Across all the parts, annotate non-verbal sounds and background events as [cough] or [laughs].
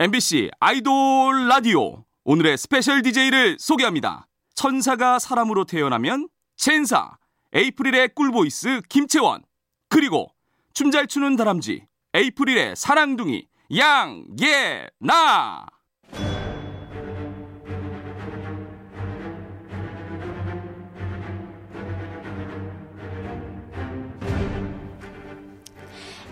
MBC 아이돌 라디오 오늘의 스페셜 DJ를 소개합니다. 천사가 사람으로 태어나면 챈사, 에이프릴의 꿀보이스 김채원, 그리고 춤 잘 추는 다람쥐 에이프릴의 사랑둥이 양예나.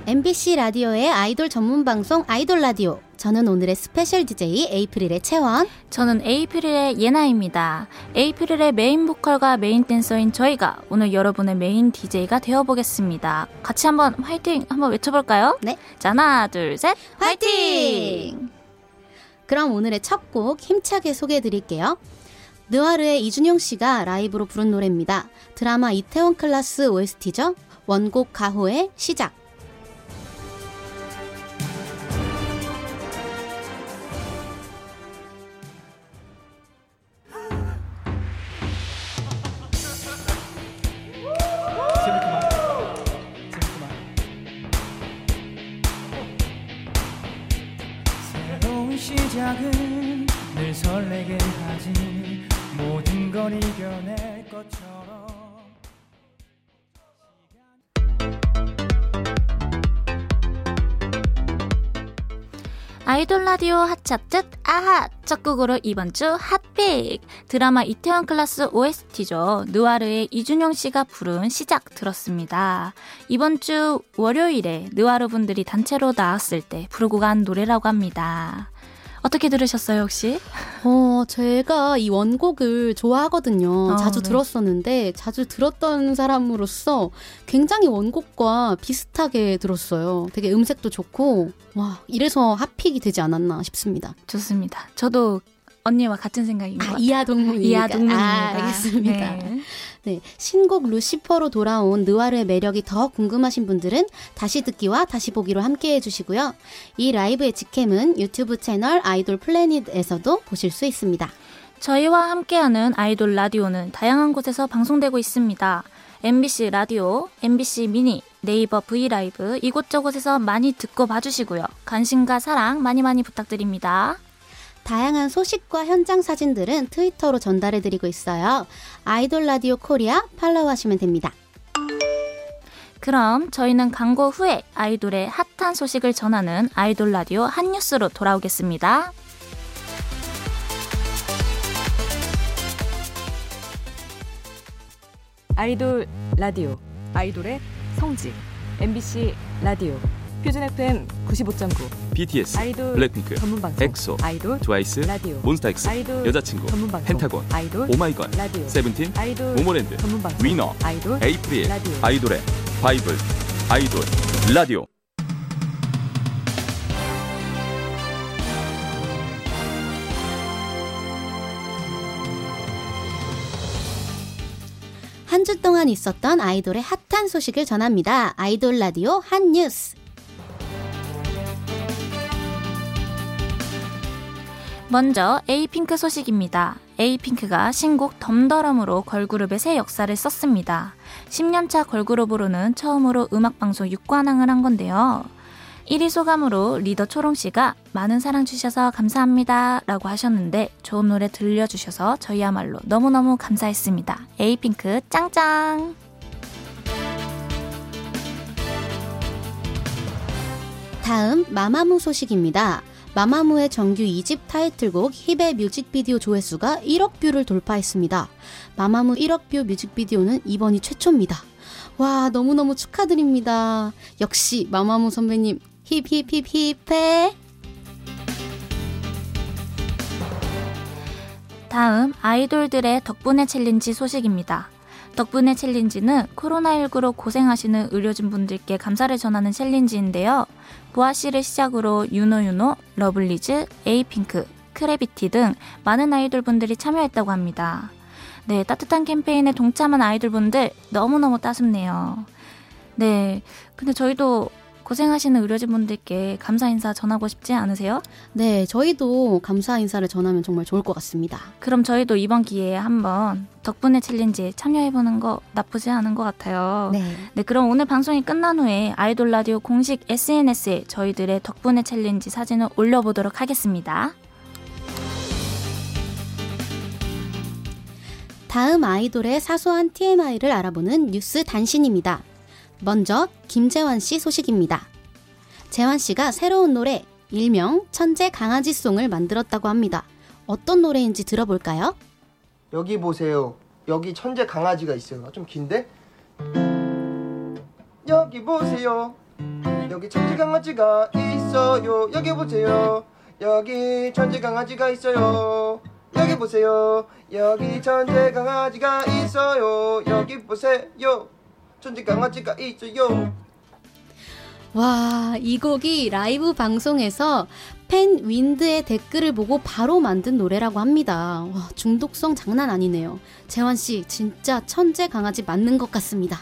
MBC 라디오의 아이돌 전문 방송 아이돌 라디오. 저는 오늘의 스페셜 DJ 에이프릴의 채원. 저는 에이프릴의 예나입니다. 에이프릴의 메인 보컬과 메인 댄서인 저희가 오늘 여러분의 메인 DJ가 되어보겠습니다. 같이 한번 화이팅 한번 외쳐볼까요? 네. 자, 하나, 둘, 셋. 화이팅! 그럼 오늘의 첫 곡 힘차게 소개해 드릴게요. 느와르의 이준영 씨가 라이브로 부른 노래입니다. 드라마 이태원 클라스 OST죠. 원곡 가호의 시작. 아이돌 라디오 핫차트 아핫! 첫 곡으로 이번 주 hot pick! 드라마 이태원 클라스 OST죠. 느와르의 이준영 씨가 부른 시작 들었습니다. 이번 주 월요일에 느와르 분들이 단체로 나왔을 때 부르고 간 노래라고 합니다 어떻게 들으셨어요 혹시? 어, 제가 이 원곡을 좋아하거든요. 아, 자주 네. 들었었는데, 자주 들었던 사람으로서 굉장히 원곡과 비슷하게 들었어요. 되게 음색도 좋고, 와, 이래서 hot pick이 되지 않았나 싶습니다. 좋습니다 저도 언니와 같은 것 아, 이하 동문이니까. 이하 동문입니다 아, 알겠습니다. 네. 네, 신곡 루시퍼로 돌아온 느와르의 매력이 더 궁금하신 분들은 다시 듣기와 다시 보기로 함께 해주시고요. 이 라이브의 직캠은 유튜브 채널 아이돌 플래닛에서도 보실 수 있습니다. 저희와 함께하는 아이돌 라디오는 다양한 곳에서 방송되고 있습니다. MBC 라디오, MBC 미니, 네이버 브이라이브 이곳저곳에서 많이 듣고 봐주시고요. 관심과 사랑 많이 많이 부탁드립니다. 다양한 소식과 현장 사진들은 트위터로 전달해드리고 있어요. 아이돌 라디오 코리아 follow 하시면 됩니다. 그럼 저희는 광고 후에 아이돌의 핫한 소식을 전하는 아이돌 라디오 한 뉴스로 돌아오겠습니다. 아이돌 라디오 아이돌의 성지 MBC 라디오 표준 FM 95.9 BTS, 아이돌 블랙핑크, 전문 방송 엑소, 아이돌 트와이스, 라디오 몬스타엑스, 아이돌 여자친구, 전문 방송 펜타곤, 아이돌 오마이걸, 라디오 세븐틴, 아이돌 모모랜드, 전문 방송 위너, 아이돌 에이프릴, 라디오 아이돌의 바이블, 아이돌 라디오. 한주 동안 있었던 아이돌의 핫한 소식을 전합니다. 아이돌 라디오 핫뉴스. 먼저 에이핑크 소식입니다. 에이핑크가 신곡 덤더럼으로 걸그룹의 새 역사를 썼습니다. 10년차 걸그룹으로는 처음으로 음악방송 6관왕을 한 건데요. 1위 소감으로 리더 초롱씨가 많은 사랑 주셔서 감사합니다 라고 하셨는데 좋은 노래 들려주셔서 저희야말로 너무너무 감사했습니다. 에이핑크 짱짱! 다음 마마무 소식입니다. 마마무의 정규 2집 타이틀곡 HIP의 뮤직비디오 조회수가 1억 뷰를 돌파했습니다. 마마무 1억 뷰 뮤직비디오는 이번이 최초입니다. 와, 너무너무 축하드립니다. 역시 마마무 선배님 hip hip hip 힙해. 다음 아이돌들의 덕분에 챌린지 소식입니다. 덕분에 챌린지는 코로나19로 고생하시는 의료진 분들께 감사를 전하는 챌린지인데요. 보아 씨를 시작으로 유노유노, 러블리즈, 에이핑크, 크래비티 등 많은 아이돌 분들이 참여했다고 합니다. 네, 따뜻한 캠페인에 동참한 아이돌 분들 너무너무 따숩네요. 네, 근데 저희도 고생하시는 의료진분들께 감사 인사 전하고 싶지 않으세요? 네, 저희도 감사 인사를 전하면 정말 좋을 것 같습니다. 그럼 저희도 이번 기회에 한번 덕분에 챌린지에 참여해보는 거 나쁘지 않은 것 같아요. 네. 네, 그럼 오늘 방송이 끝난 후에 아이돌 라디오 공식 SNS에 저희들의 덕분에 챌린지 사진을 올려보도록 하겠습니다. 다음 아이돌의 사소한 TMI를 알아보는 뉴스 단신입니다. 먼저 김재환 씨 소식입니다. 재환 씨가 새로운 노래 일명 천재 강아지송을 만들었다고 합니다. 어떤 노래인지 들어볼까요? 여기 보세요. 여기 천재 강아지가 있어요. 좀 긴데? 여기 보세요. 여기 천재 강아지가 있어요. 여기 보세요. 여기 천재 강아지가 있어요. 여기 보세요. 여기 천재 강아지가 있어요. 여기 보세요. 천재 강아지가 있어요. 와, 이 곡이 라이브 방송에서 팬 윈드의 댓글을 보고 바로 만든 노래라고 합니다. 와, 중독성 장난 아니네요. 재환 씨, 진짜 천재 강아지 맞는 것 같습니다.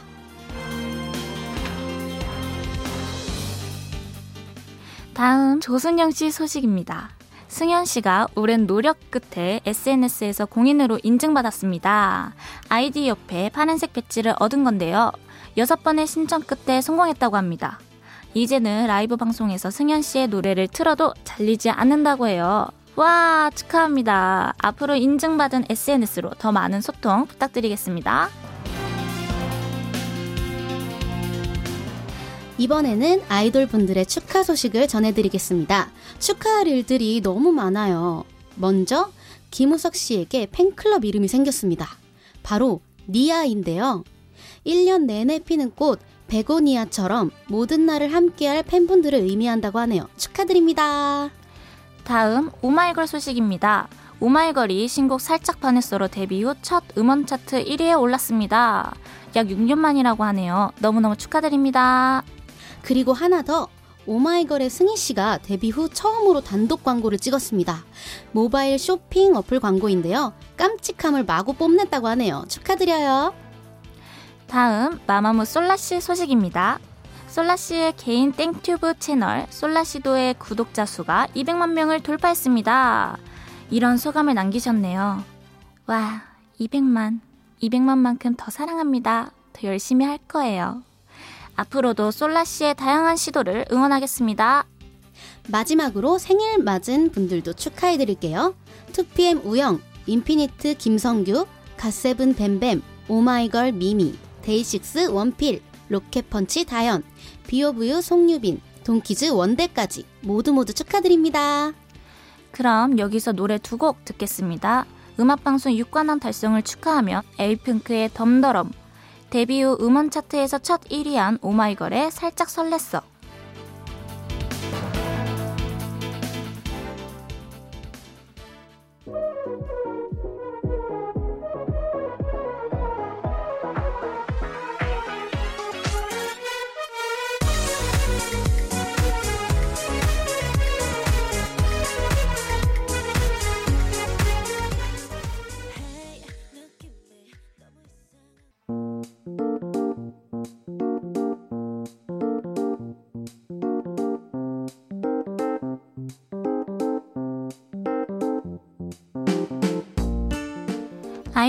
다음 조순영 씨 소식입니다. 승현 씨가 오랜 노력 끝에 SNS에서 공인으로 인증받았습니다. 아이디 옆에 파란색 배지를 얻은 건데요. 여섯 번의 신청 끝에 성공했다고 합니다. 이제는 라이브 방송에서 승현 씨의 노래를 틀어도 잘리지 않는다고 해요. 와, 축하합니다. 앞으로 인증받은 SNS로 더 많은 소통 부탁드리겠습니다. 이번에는 아이돌 분들의 축하 소식을 전해드리겠습니다. 축하할 일들이 너무 많아요. 먼저 김우석 씨에게 팬클럽 이름이 생겼습니다. 바로 니아인데요. 1년 내내 피는 꽃 베고니아처럼 모든 날을 함께할 팬분들을 의미한다고 하네요. 축하드립니다. 다음 오마이걸 소식입니다. 오마이걸이 신곡 살짝 설렜어로 데뷔 후 첫 음원 차트 1위에 올랐습니다. 약 6년 만이라고 하네요. 너무너무 축하드립니다. 그리고 하나 더 오마이걸의 승희 씨가 데뷔 후 처음으로 단독 광고를 찍었습니다. 모바일 쇼핑 어플 광고인데요. 깜찍함을 마구 뽐냈다고 하네요. 축하드려요. 다음 마마무 솔라 씨 소식입니다. 솔라 씨의 개인 땡튜브 채널 솔라시도의 구독자 수가 200만 명을 돌파했습니다. 이런 소감을 남기셨네요. 와, 200만. 200만만큼 더 사랑합니다. 더 열심히 할 거예요. 앞으로도 솔라 씨의 다양한 시도를 응원하겠습니다. 마지막으로 생일 맞은 분들도 축하해드릴게요. 2PM 우영, 인피니트 김성규, 갓세븐 뱀뱀, 오마이걸 미미, 데이식스 원필, 로켓펀치 다현, 비오브유 송유빈, 동키즈 원대까지 모두 모두 축하드립니다. 그럼 여기서 노래 두 곡 듣겠습니다. 음악방송 6관왕 달성을 축하하며 에이핑크의 덤더럼, 데뷔 후 음원 차트에서 첫 1위한 오마이걸의 살짝 설렜어.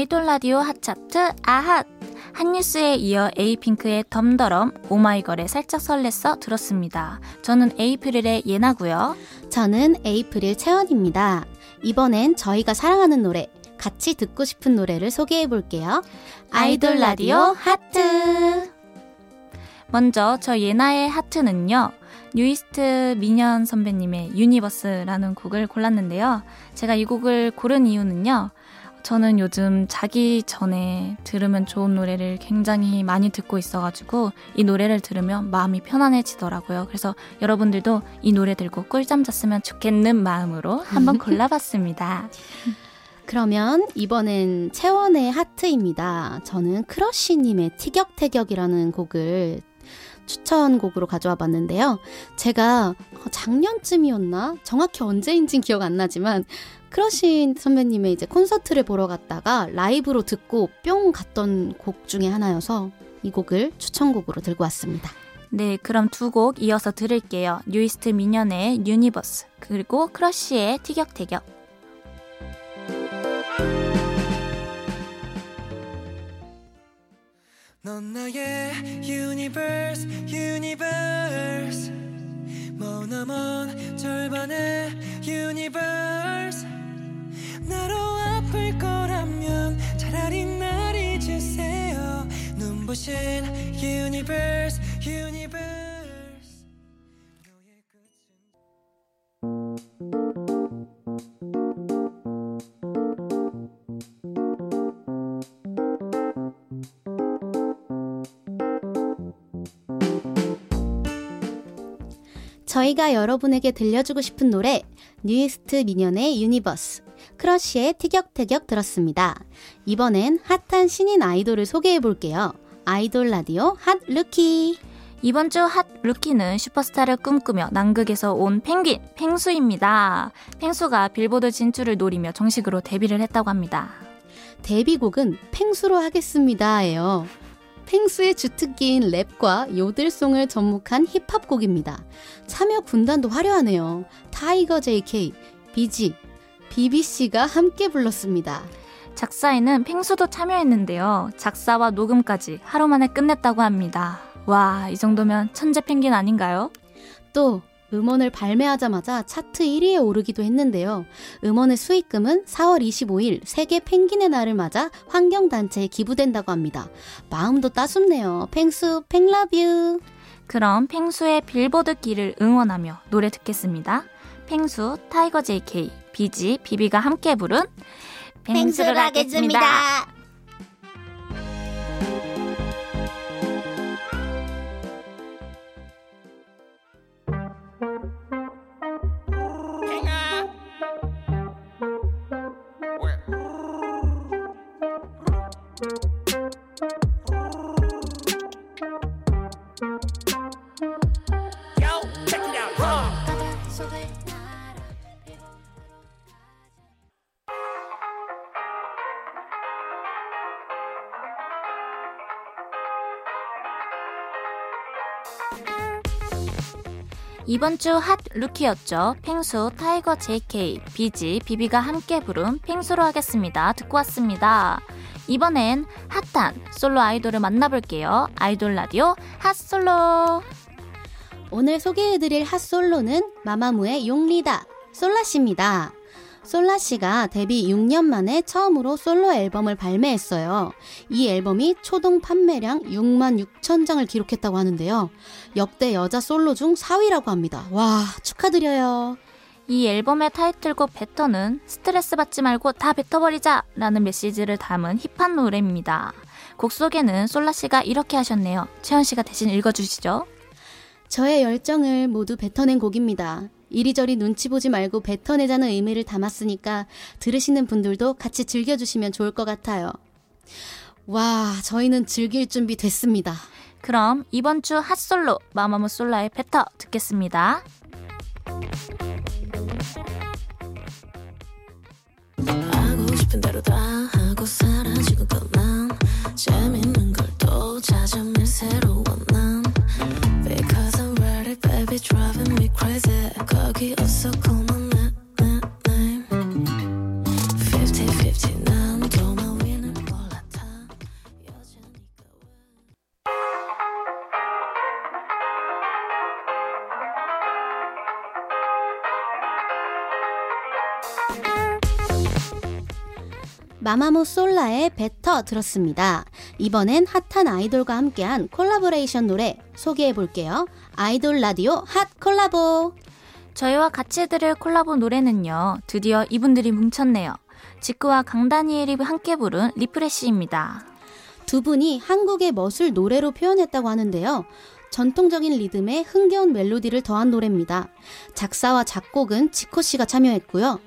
아이돌 라디오 핫차트 아핫 핫뉴스에 이어 에이핑크의 덤더럼 오마이걸의 살짝 설렜어 들었습니다. 저는 에이프릴의 예나고요. 저는 에이프릴 채원입니다. 이번엔 저희가 사랑하는 노래, 같이 듣고 싶은 노래를 소개해 볼게요. 아이돌 라디오 하트. 먼저 저 예나의 하트는요. 뉴이스트 민현 선배님의 Universe라는 곡을 골랐는데요. 제가 이 곡을 고른 이유는요. 저는 요즘 자기 전에 들으면 좋은 노래를 굉장히 많이 듣고 있어가지고 이 노래를 들으면 마음이 편안해지더라고요. 그래서 여러분들도 이 노래 들고 꿀잠 잤으면 좋겠는 마음으로 한번 [laughs] 골라봤습니다. 그러면 이번엔 채원의 하트입니다. 저는 크러쉬님의 티격태격이라는 곡을 추천곡으로 가져와 봤는데요. 제가 작년쯤이었나? 정확히 언제인진 기억 안 나지만 크러쉬 선배님의 이제 콘서트를 보러 갔다가 라이브로 듣고 뿅 갔던 곡 중에 하나여서 이 곡을 추천곡으로 들고 왔습니다. 네, 그럼 두 곡 이어서 들을게요. 뉴이스트 민현의 Universe, 그리고 크러쉬의 티격태격. 넌 나의 Universe Universe 머나먼 절반의 Universe 나로 아플 거라면 차라리 날 잊으세요. 눈부신 Universe Universe 저희가 여러분에게 들려주고 싶은 노래 뉴이스트 민현의 Universe 크러쉬의 티격태격 들었습니다. 이번엔 핫한 신인 아이돌을 소개해 볼게요. 아이돌 라디오 hot rookie 이번 주 hot rookie는 슈퍼스타를 꿈꾸며 남극에서 온 펭귄, 펭수입니다. 펭수가 빌보드 진출을 노리며 정식으로 데뷔를 했다고 합니다. 데뷔곡은 펭수로 하겠습니다예요. 펭수의 주특기인 랩과 요들송을 접목한 힙합곡입니다. 참여 군단도 화려하네요. 타이거 JK, 비지, 비비가 함께 불렀습니다. 작사에는 펭수도 참여했는데요. 작사와 녹음까지 하루 만에 끝냈다고 합니다. 와, 이 정도면 천재 펭귄 아닌가요? 또 음원을 발매하자마자 차트 1위에 오르기도 했는데요. 음원의 수익금은 4월 25일 세계 펭귄의 날을 맞아 환경단체에 기부된다고 합니다. 마음도 따숩네요. 펭수 펭라뷰. 그럼 펭수의 빌보드 길을 응원하며 노래 듣겠습니다. 펭수, 타이거 JK, 비지, 비비가 함께 부른 펭수로 하겠습니다. 이번 주 hot rookie였죠. 펭수, 타이거 JK, 비지, 비비가 함께 부른 펭수로 하겠습니다. 듣고 왔습니다. 이번엔 핫한 솔로 아이돌을 만나볼게요. 아이돌 라디오 핫솔로. 오늘 소개해드릴 핫솔로는 마마무의 용리다 솔라씨입니다. 솔라 씨가 데뷔 6년 만에 처음으로 솔로 앨범을 발매했어요. 이 앨범이 초동 판매량 6만 6천 장을 기록했다고 하는데요. 역대 여자 솔로 중 4위라고 합니다. 와, 축하드려요. 이 앨범의 타이틀곡 베터는 스트레스 받지 말고 다 뱉어버리자 라는 메시지를 담은 힙한 노래입니다. 곡 속에는 솔라 씨가 이렇게 하셨네요. 채연 씨가 대신 읽어주시죠. 저의 열정을 모두 뱉어낸 곡입니다. 이리저리 눈치 보지 말고 뱉어내자는 의미를 담았으니까 들으시는 분들도 같이 즐겨주시면 좋을 것 같아요. 와, 저희는 즐길 준비 됐습니다. 그럼 이번 주 핫솔로 마마무 솔라의 베터 듣겠습니다. 하고 싶은 대로 다 하고 사라지고 또난 재밌는 걸 또 찾으면 새로운 난 Because I'm ready baby driving me crazy 마마무 솔라의 뱉어 들었습니다. 이번엔 핫한 아이돌과 함께한 콜라보레이션 노래 소개해 볼게요. 아이돌 라디오 핫 콜라보. 저희와 같이 들을 콜라보 노래는요. 드디어 이분들이 뭉쳤네요. 지코와 강다니엘이 함께 부른 Refresh입니다. 두 분이 한국의 멋을 노래로 표현했다고 하는데요. 전통적인 리듬에 흥겨운 멜로디를 더한 노래입니다. 작사와 작곡은 지코 씨가 참여했고요.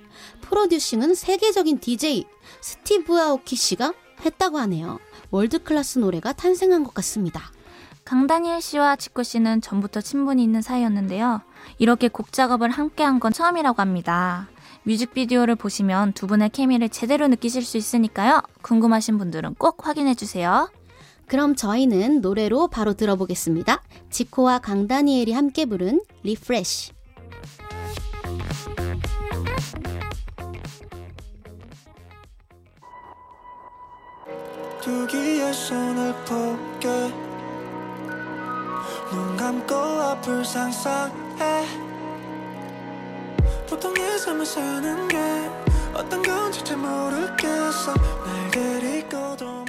프로듀싱은 세계적인 DJ 스티브 아오키 씨가 했다고 하네요. world class 노래가 탄생한 것 같습니다. 강다니엘 씨와 지코 씨는 전부터 친분이 있는 사이였는데요. 이렇게 곡 작업을 함께 한 건 처음이라고 합니다. 뮤직비디오를 보시면 두 분의 케미를 제대로 느끼실 수 있으니까요. 궁금하신 분들은 꼭 확인해 주세요. 그럼 저희는 노래로 바로 들어보겠습니다. 지코와 강다니엘이 함께 부른 Refresh. 두 귀에 손을 포게 눈 감고 앞을 상상해 보통의 삶을 사는 게 어떤 건지 잘 모르겠어 날 데리고 싶-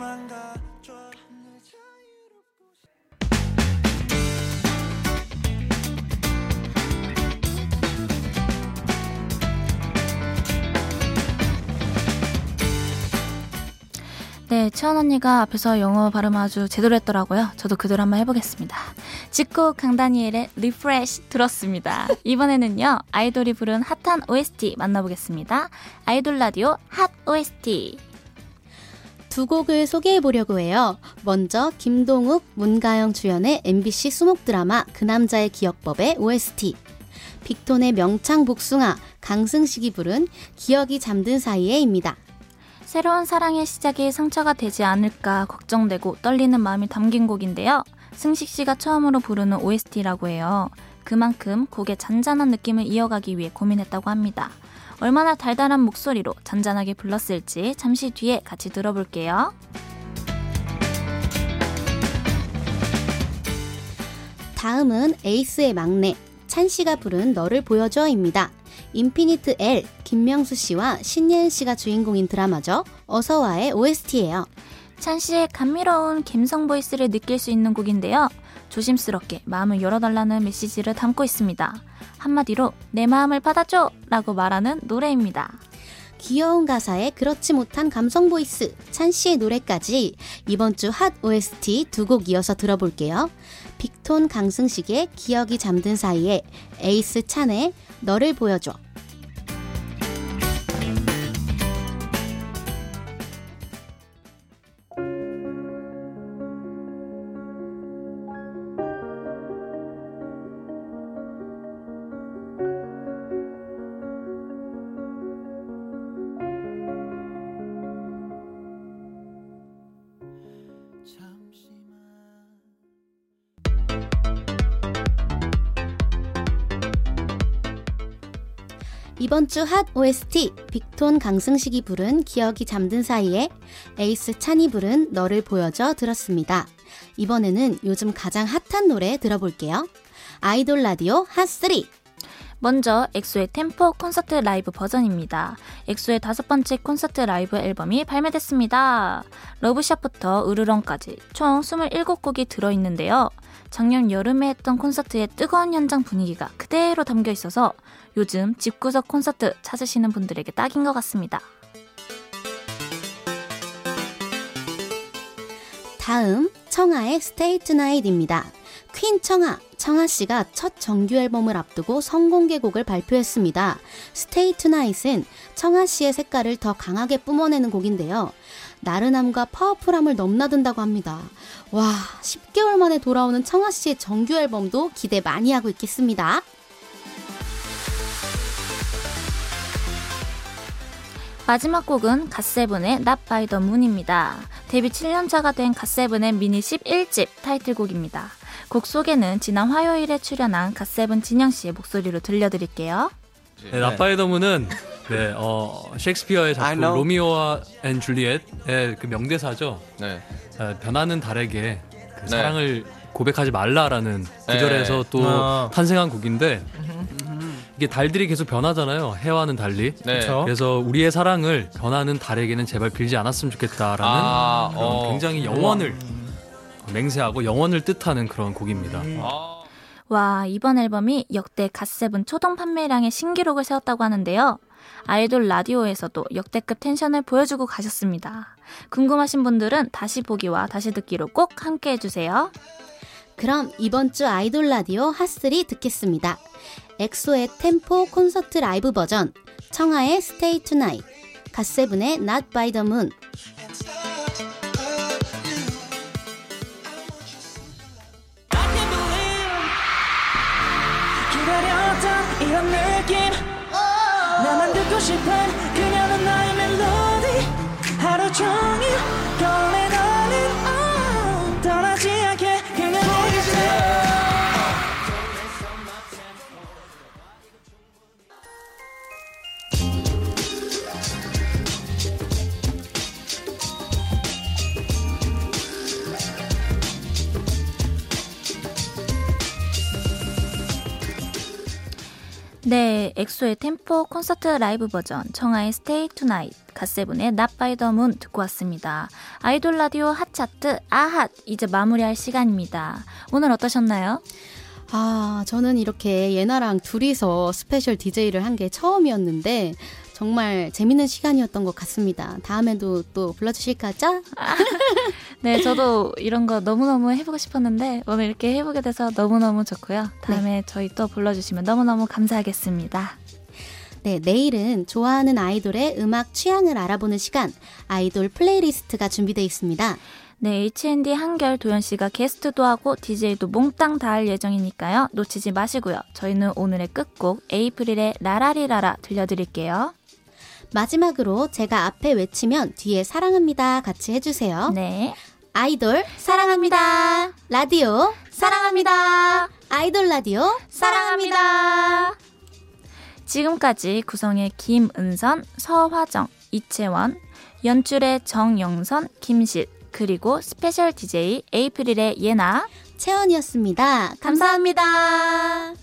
네, 채원 언니가 앞에서 영어 발음 아주 제대로 했더라고요. 저도 그대로 한번 해보겠습니다. 지코 강다니엘의 Refresh 들었습니다. 이번에는요, 아이돌이 부른 핫한 OST 만나보겠습니다. 아이돌 라디오 핫 OST. 두 곡을 소개해 보려고 해요. 먼저 김동욱, 문가영 주연의 MBC 수목 드라마 그 남자의 기억법의 OST. 빅톤의 명창 복숭아, 강승식이 부른 기억이 잠든 사이에입니다. 새로운 사랑의 시작이 상처가 되지 않을까 걱정되고 떨리는 마음이 담긴 곡인데요. 승식 씨가 처음으로 부르는 OST라고 해요. 그만큼 곡의 잔잔한 느낌을 이어가기 위해 고민했다고 합니다. 얼마나 달달한 목소리로 잔잔하게 불렀을지 잠시 뒤에 같이 들어볼게요. 다음은 에이스의 막내 찬 씨가 부른 너를 보여줘입니다. 인피니트 L 김명수 씨와 신예은 씨가 주인공인 드라마죠. 어서와의 OST예요. 찬 씨의 감미로운 감성 voice를 느낄 수 있는 곡인데요. 조심스럽게 마음을 열어달라는 메시지를 담고 있습니다. 한마디로 내 마음을 받아줘! 라고 말하는 노래입니다. 귀여운 가사에 그렇지 못한 감성 voice 찬 씨의 노래까지 이번 주 핫 OST 두 곡 이어서 들어볼게요. 빅톤 강승식의 기억이 잠든 사이에 에이스 찬의 너를 보여줘. 이번 주 핫 OST 빅톤 강승식이 부른 기억이 잠든 사이에 에이스 찬이 부른 너를 보여줘 들었습니다. 이번에는 요즘 가장 핫한 노래 들어볼게요. 아이돌 라디오 핫3 먼저 엑소의 Tempo 콘서트 라이브 버전입니다. 엑소의 다섯 번째 콘서트 라이브 앨범이 발매됐습니다. Love Shot부터 으르렁까지 총 27곡이 들어있는데요. 작년 여름에 했던 콘서트의 뜨거운 현장 분위기가 그대로 담겨 있어서 요즘 집구석 콘서트 찾으시는 분들에게 딱인 것 같습니다. 다음 청아의 Stay Tonight입니다. 퀸 청아, 청아 씨가 첫 정규 앨범을 앞두고 선공개곡을 발표했습니다. Stay Tonight은 청아 씨의 색깔을 더 강하게 뿜어내는 곡인데요. 나른함과 파워풀함을 넘나든다고 합니다. 와, 10개월 만에 돌아오는 청아 씨의 정규 앨범도 기대 많이 하고 있겠습니다. 마지막 곡은 갓세븐의 Not by the Moon입니다. 데뷔 7년차가 된 갓세븐의 미니 11집 타이틀곡입니다. 곡 소개는 지난 화요일에 출연한 갓세븐 진영 씨의 목소리로 들려드릴게요. 네, 나파이더문은 네, 어, 셰익스피어의 I 작품. 로미오와 and 줄리엣의 그 명대사죠. 네. 어, 변하는 달에게 그 네. 사랑을 고백하지 말라라는 구절에서 네. 또 어. 탄생한 곡인데 이게 달들이 계속 변하잖아요. 해와는 달리. 네. 그래서 우리의 사랑을 변하는 달에게는 제발 빌지 않았으면 좋겠다라는 아, 그런 어. 굉장히 영원을 맹세하고 영원을 뜻하는 그런 곡입니다. 아, 와, 이번 앨범이 역대 갓세븐 초동 판매량의 신기록을 세웠다고 하는데요. 아이돌 라디오에서도 역대급 텐션을 보여주고 가셨습니다. 궁금하신 분들은 다시 보기와 다시 듣기로 꼭 함께 해주세요. 그럼 이번 주 아이돌 라디오 핫3 듣겠습니다. 엑소의 템포 콘서트 라이브 버전, 청하의 Stay Tonight, 갓세븐의 Not by the Moon, 이런 느낌. 나만 듣고 싶은 그녀는 나의 멜로디. 하루 종일 엑소의 Tempo 콘서트 라이브 버전, 청하의 Stay Tonight, 갓세븐의 Not by the Moon 듣고 왔습니다. 아이돌 라디오 핫차트 아핫 이제 마무리할 시간입니다. 오늘 어떠셨나요? 아, 저는 이렇게 예나랑 둘이서 스페셜 DJ를 한 게 처음이었는데 정말 재밌는 시간이었던 것 같습니다. 다음에도 또 불러주실 거죠? [laughs] 네, 저도 이런 거 너무너무 해보고 싶었는데 오늘 이렇게 해보게 돼서 너무너무 좋고요. 다음에 저희 또 불러주시면 너무너무 감사하겠습니다. 네, 내일은 좋아하는 아이돌의 음악 취향을 알아보는 시간, 아이돌 playlist가 준비되어 있습니다. 네, H&D 한결 도현 씨가 게스트도 하고 DJ도 몽땅 다 할 예정이니까요. 놓치지 마시고요. 저희는 오늘의 끝곡 에이프릴의 라라리라라 들려드릴게요. 마지막으로 제가 앞에 외치면 뒤에 사랑합니다 같이 해주세요. 네. 아이돌 사랑합니다. 라디오 사랑합니다. 아이돌 라디오 사랑합니다. 지금까지 구성의 김은선, 서화정, 이채원, 연출의 정영선, 김실, 그리고 스페셜 DJ 에이프릴의 예나. 채원이었습니다. 감사합니다.